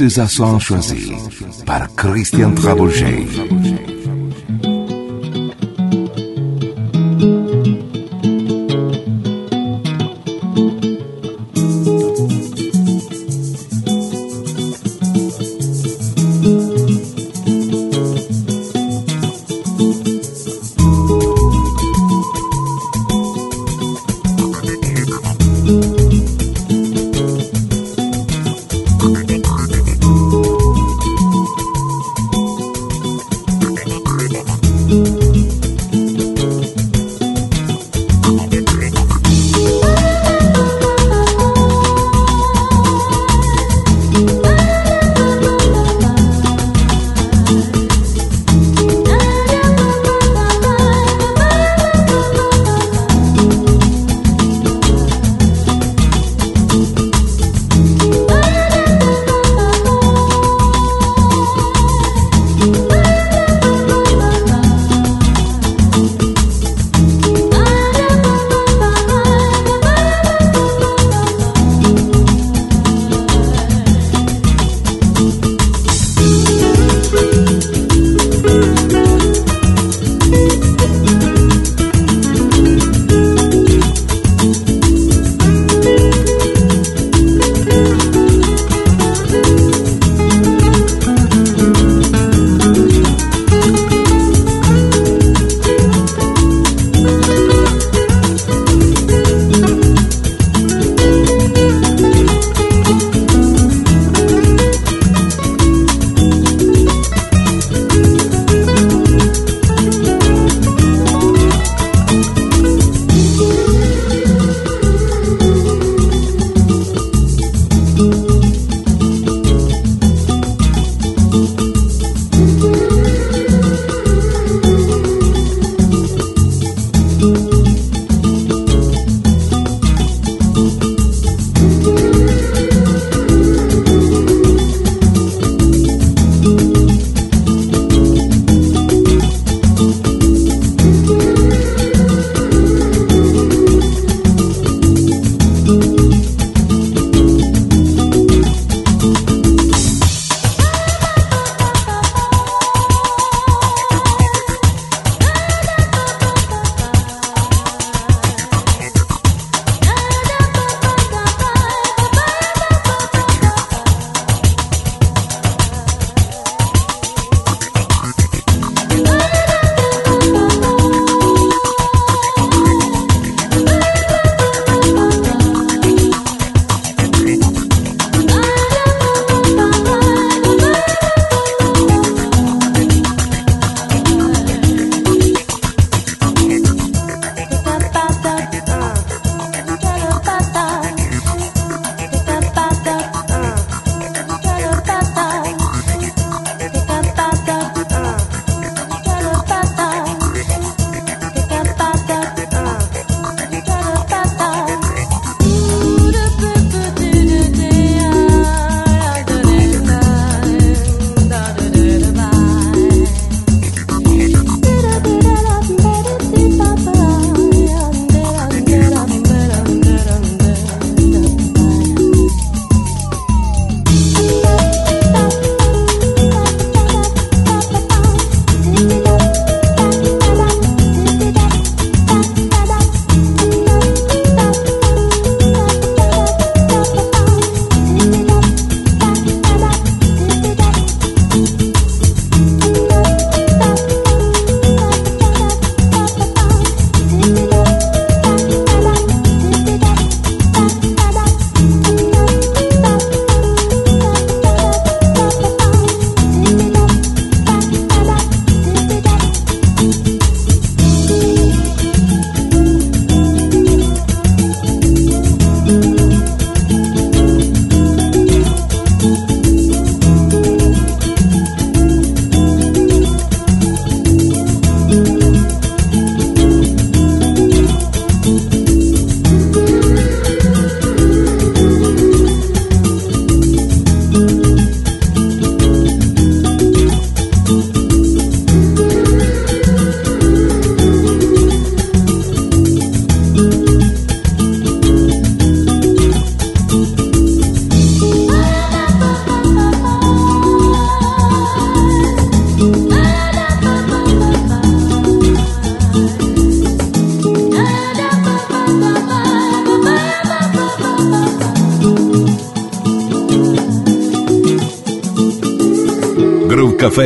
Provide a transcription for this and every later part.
Le César choisi par Christian Trabouget.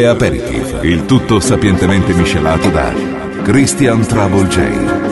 Caffè Aperitif, il tutto sapientemente miscelato da Christian Travel J.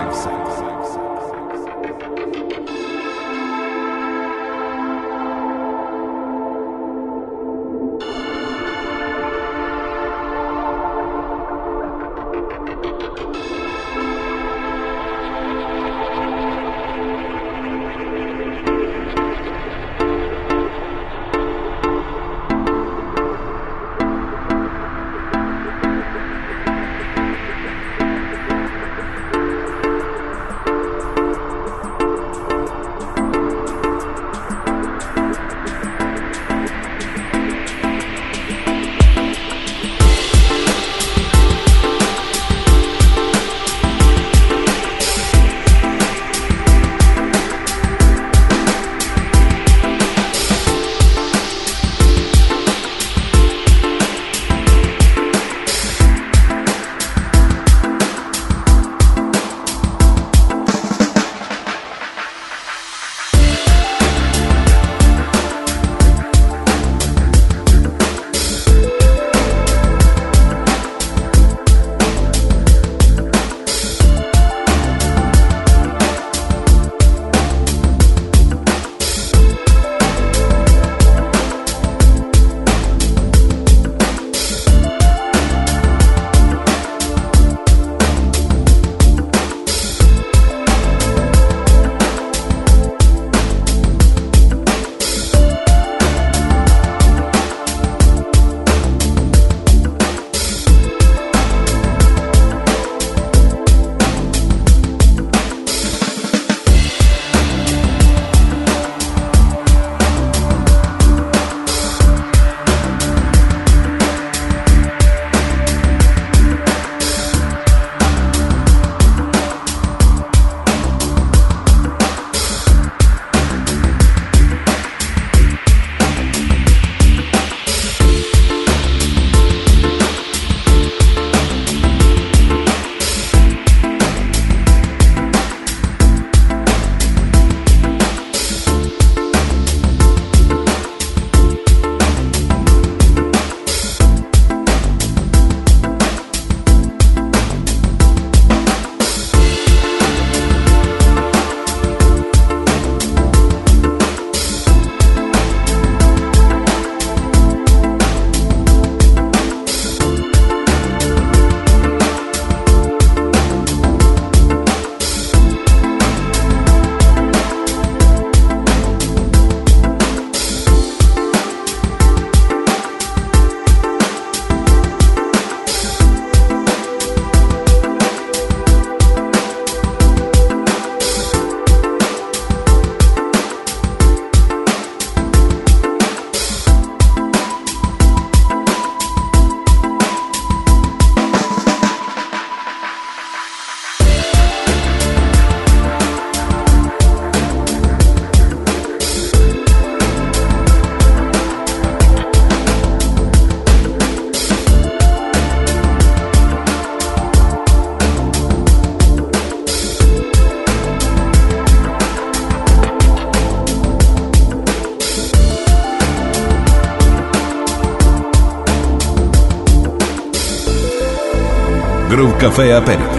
Café América.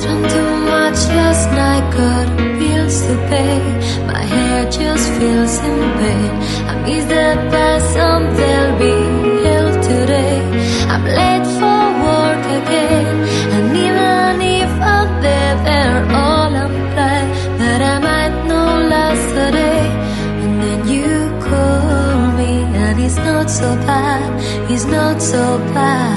dreamt too much last night, got bills to pay. My hair just feels in pain. I miss the that person, there'll be hell today. I'm late for work again, and even if I'm there, they're all implied that I might know last a day. And then you call me, and it's not so bad, it's not so bad.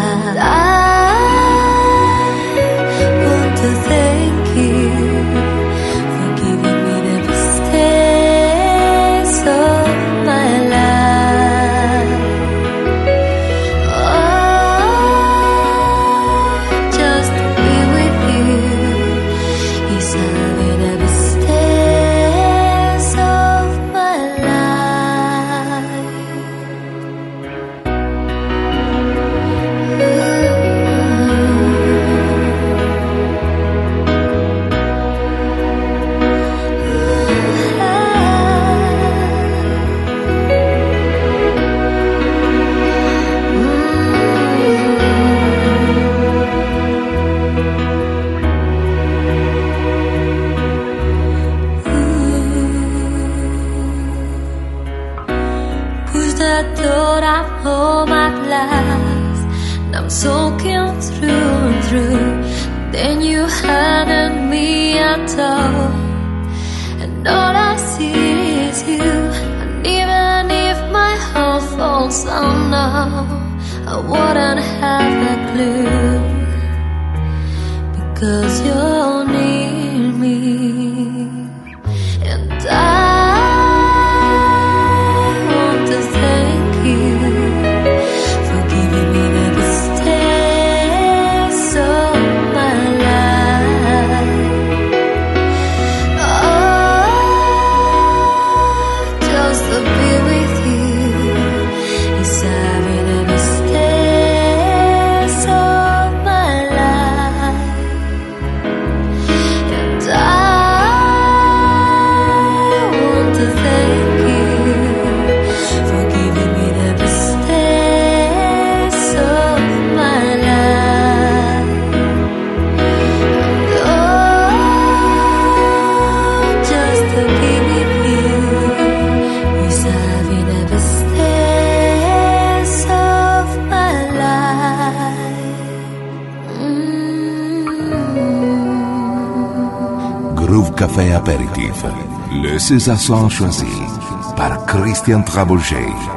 Precisa só Sanchoisi par Christian Trabouget.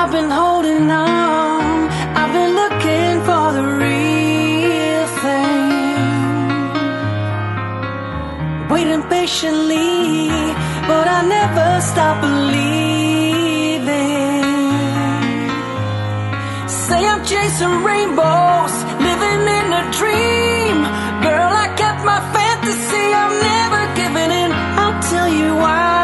I've been holding on, I've been looking for the real thing, waiting patiently but I never stop believing. Say I'm chasing rainbows, living in a dream. Girl, I kept my fantasy, I'm never giving in. I'll tell you why.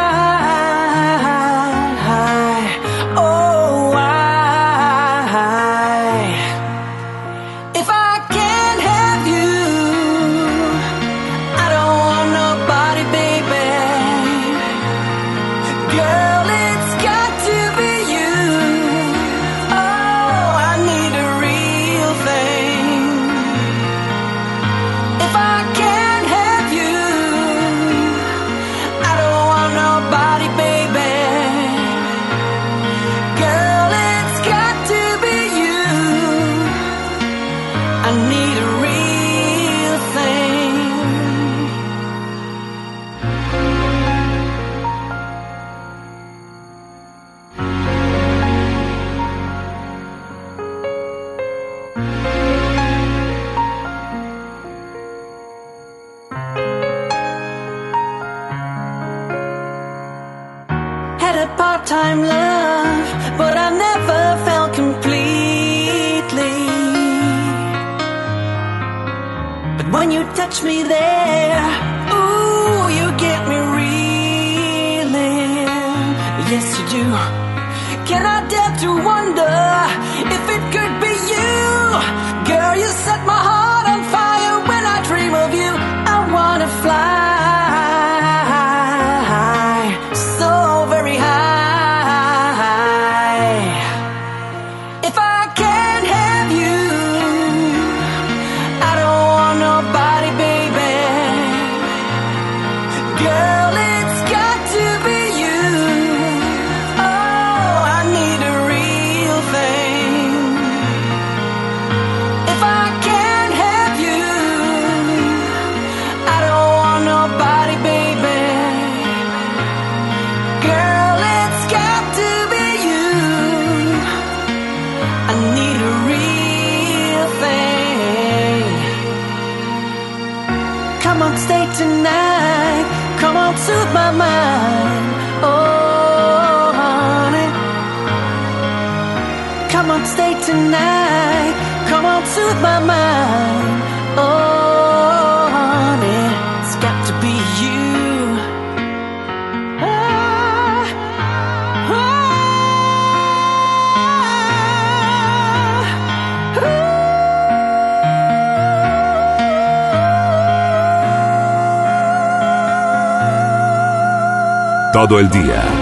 todo el día.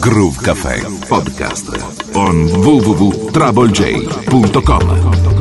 Groove Café Podcast on www.troublej.com.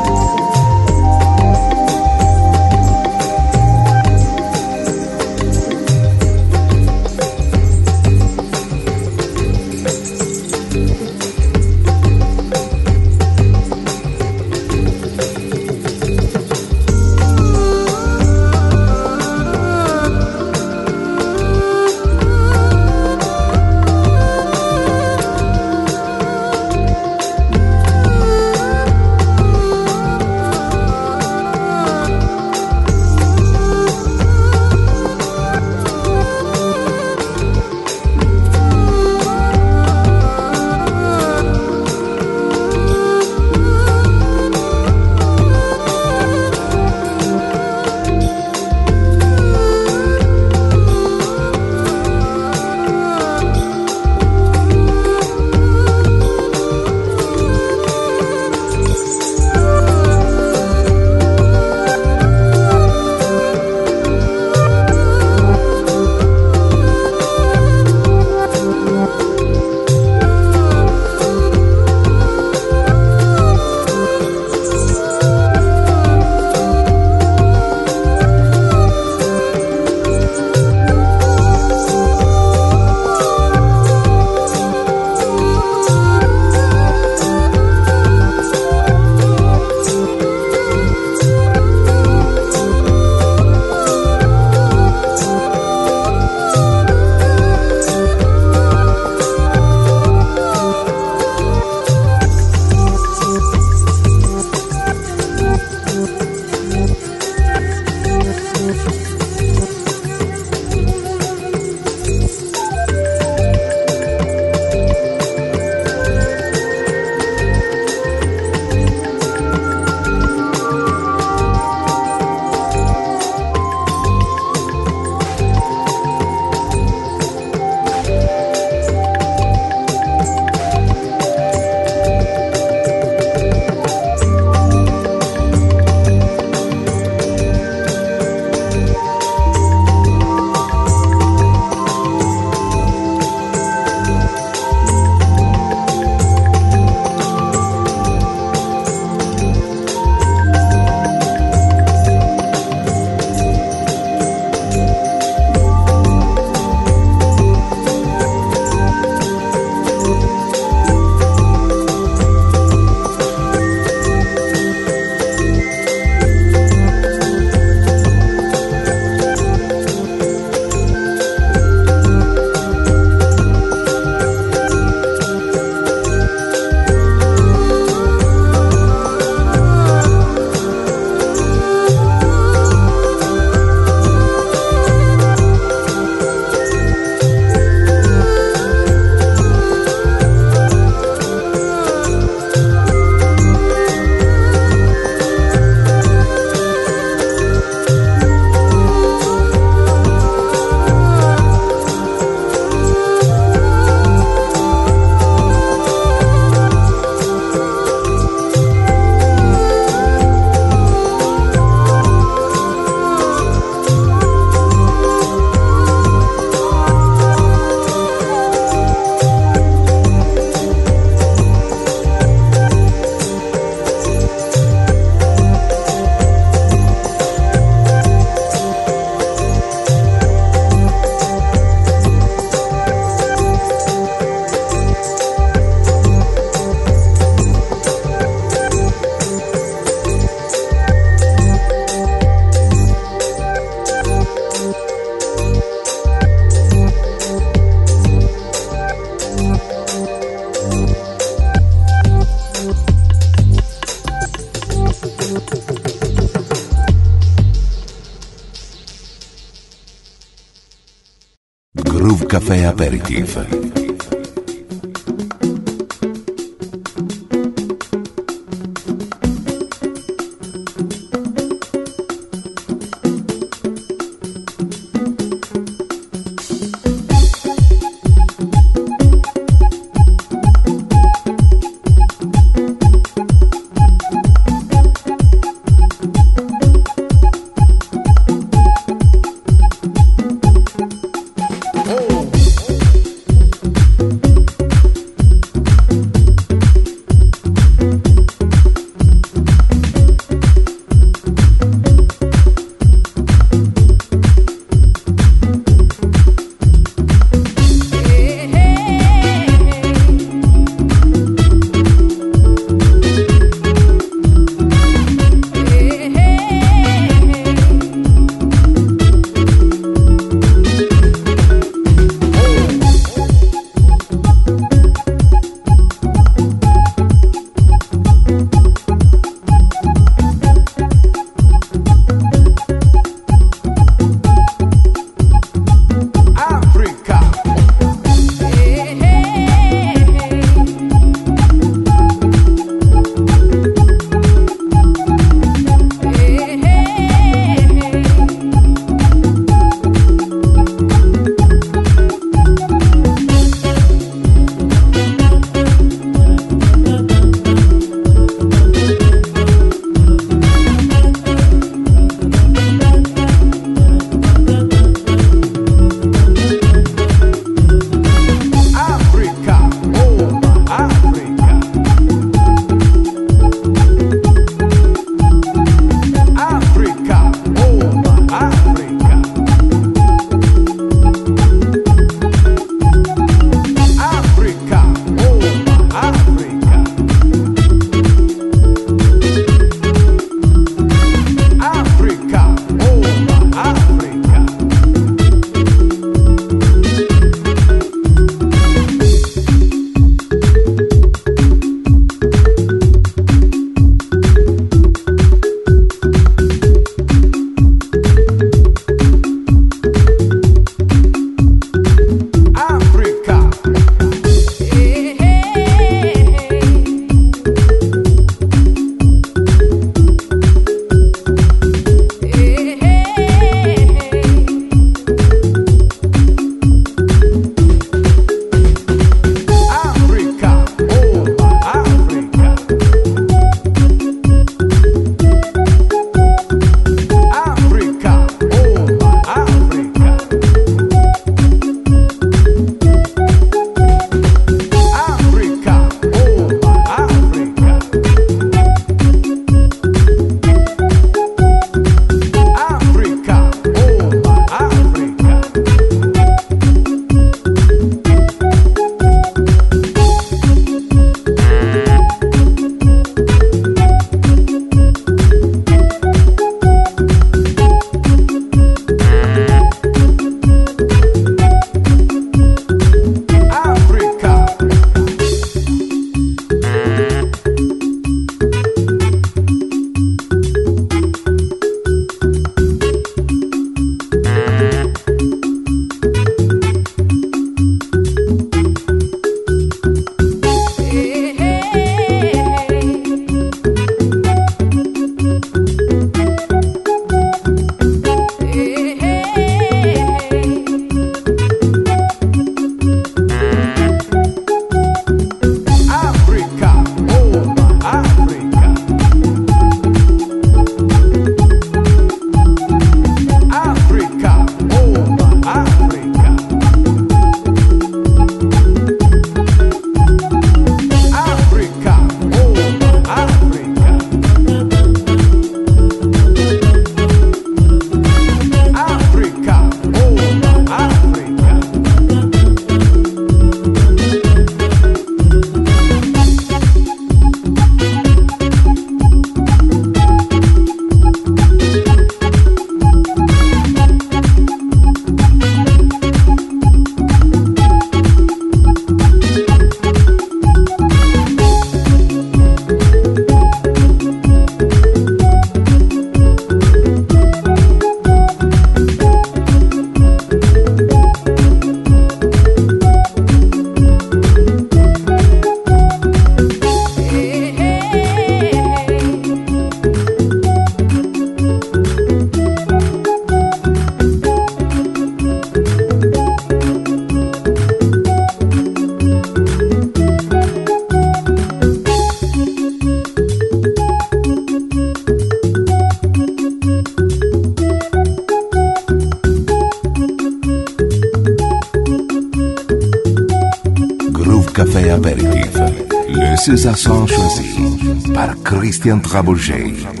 Cristian Traboget.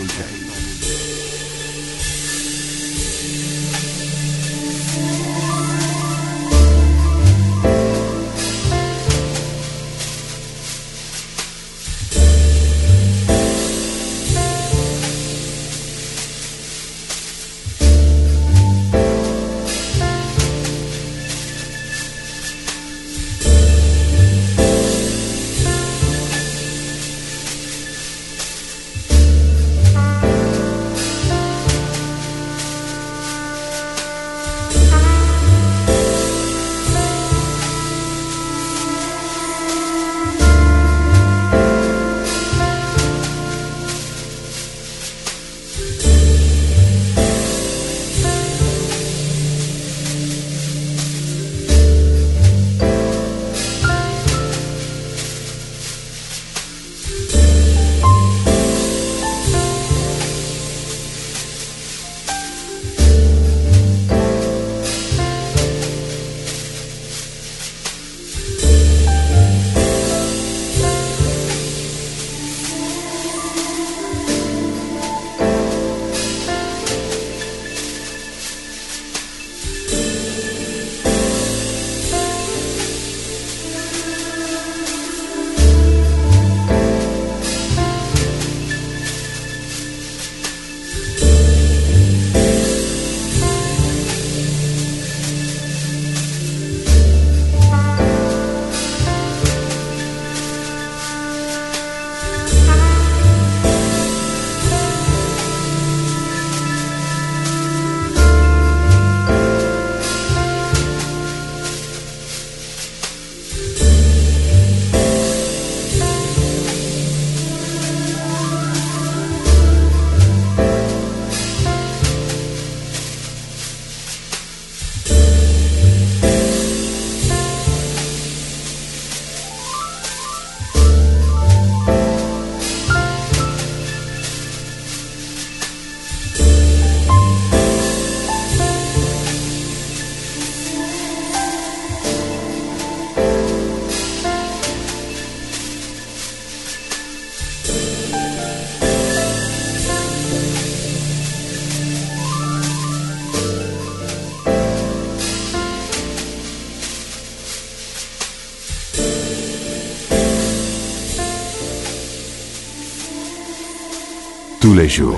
jours,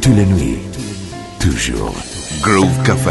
tous les nuits, toujours. Groove Café.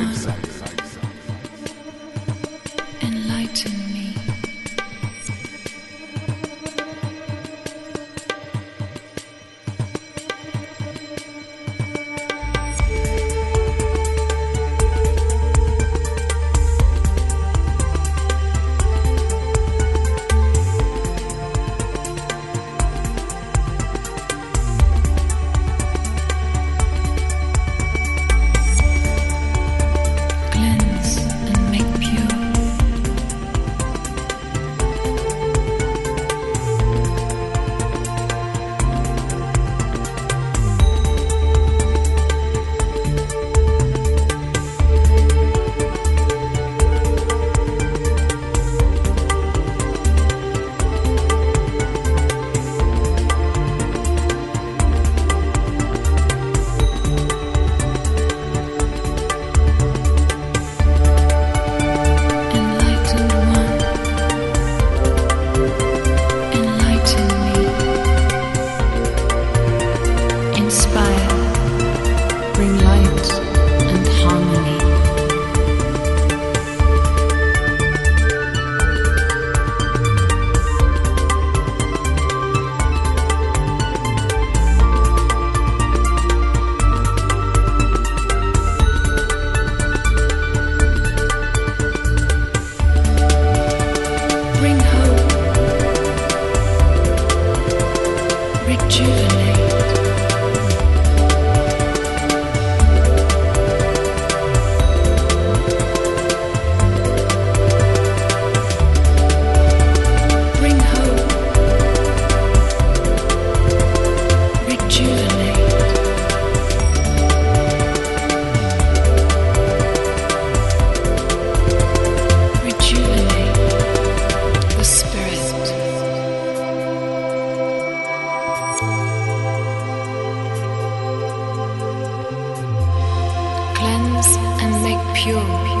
and make pure.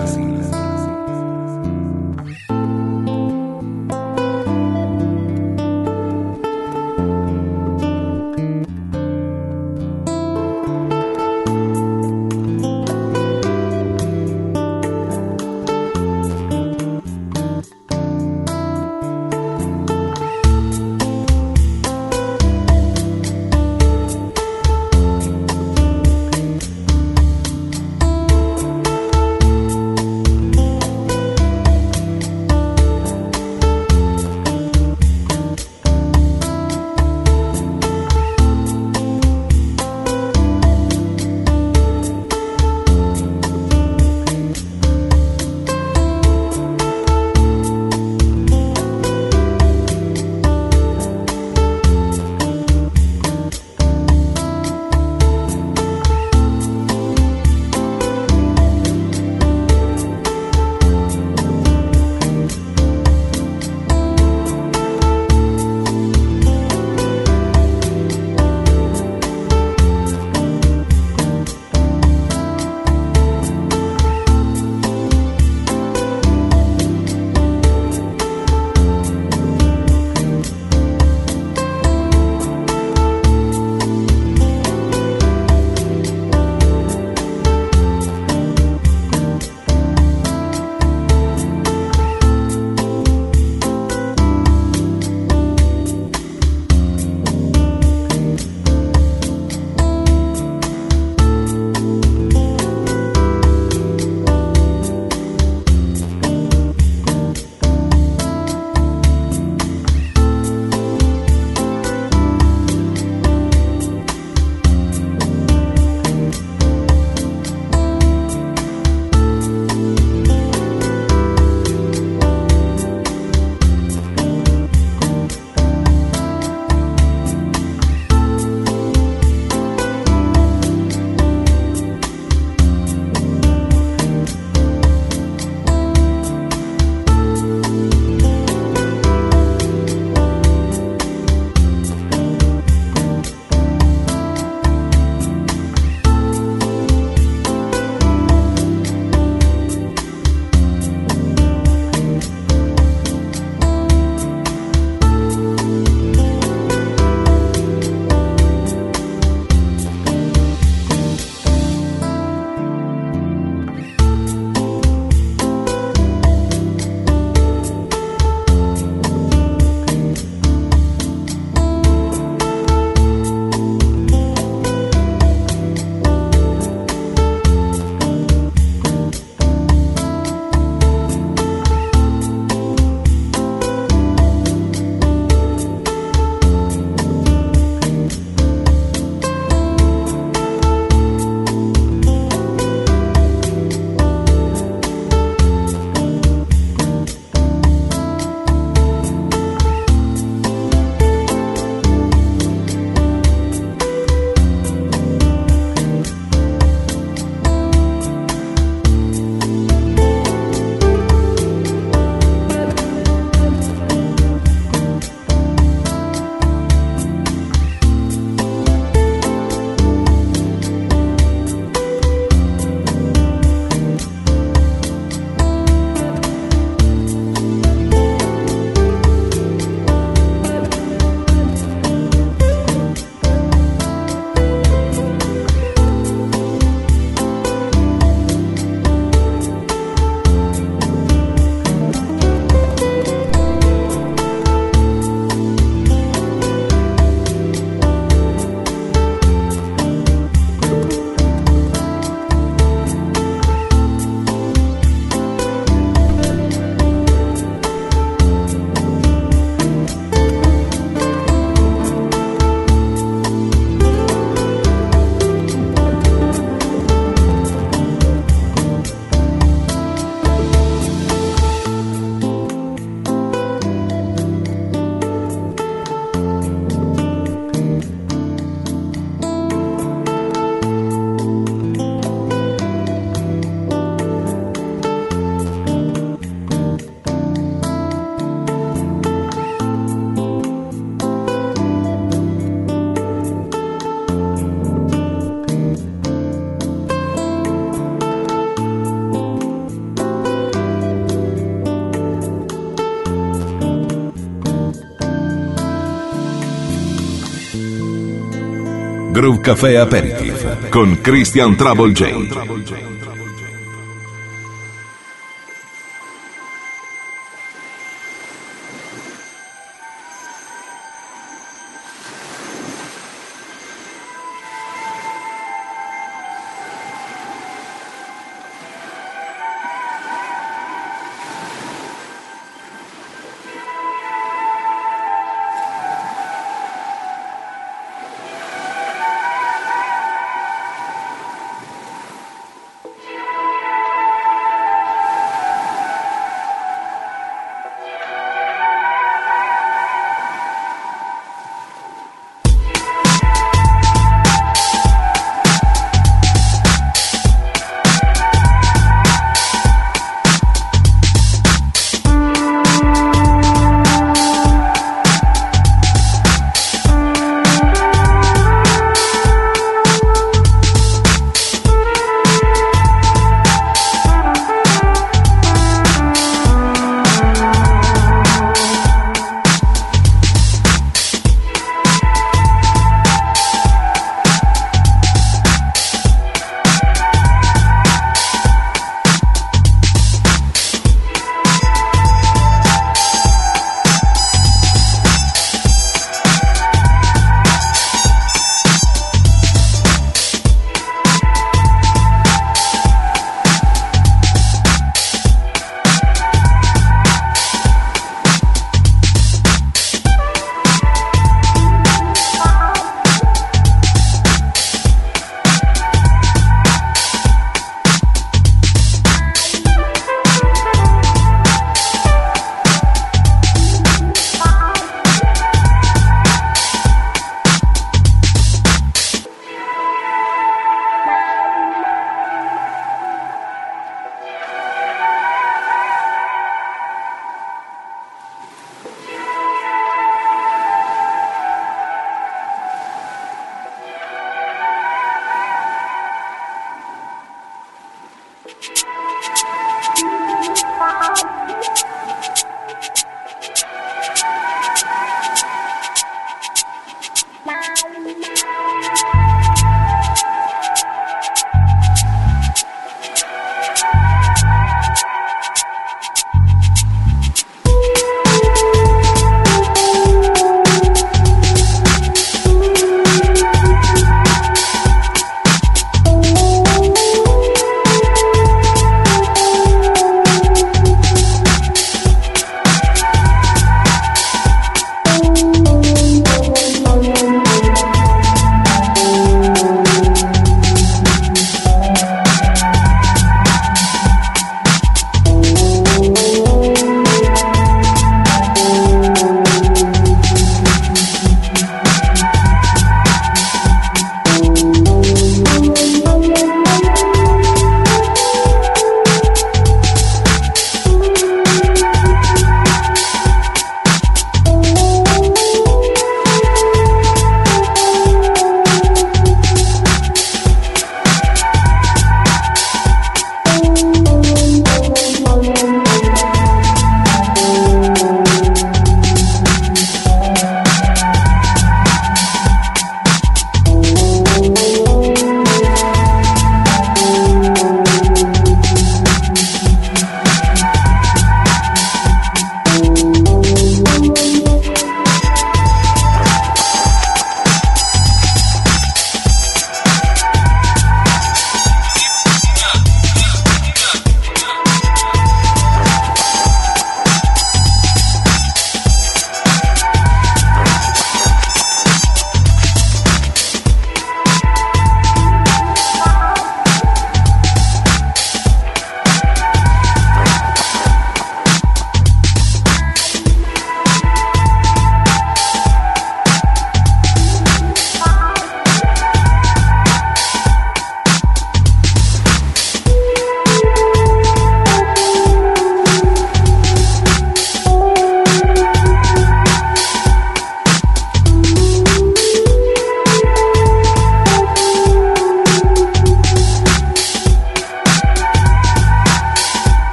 Groove Café Aperitif con Christian Trouble J.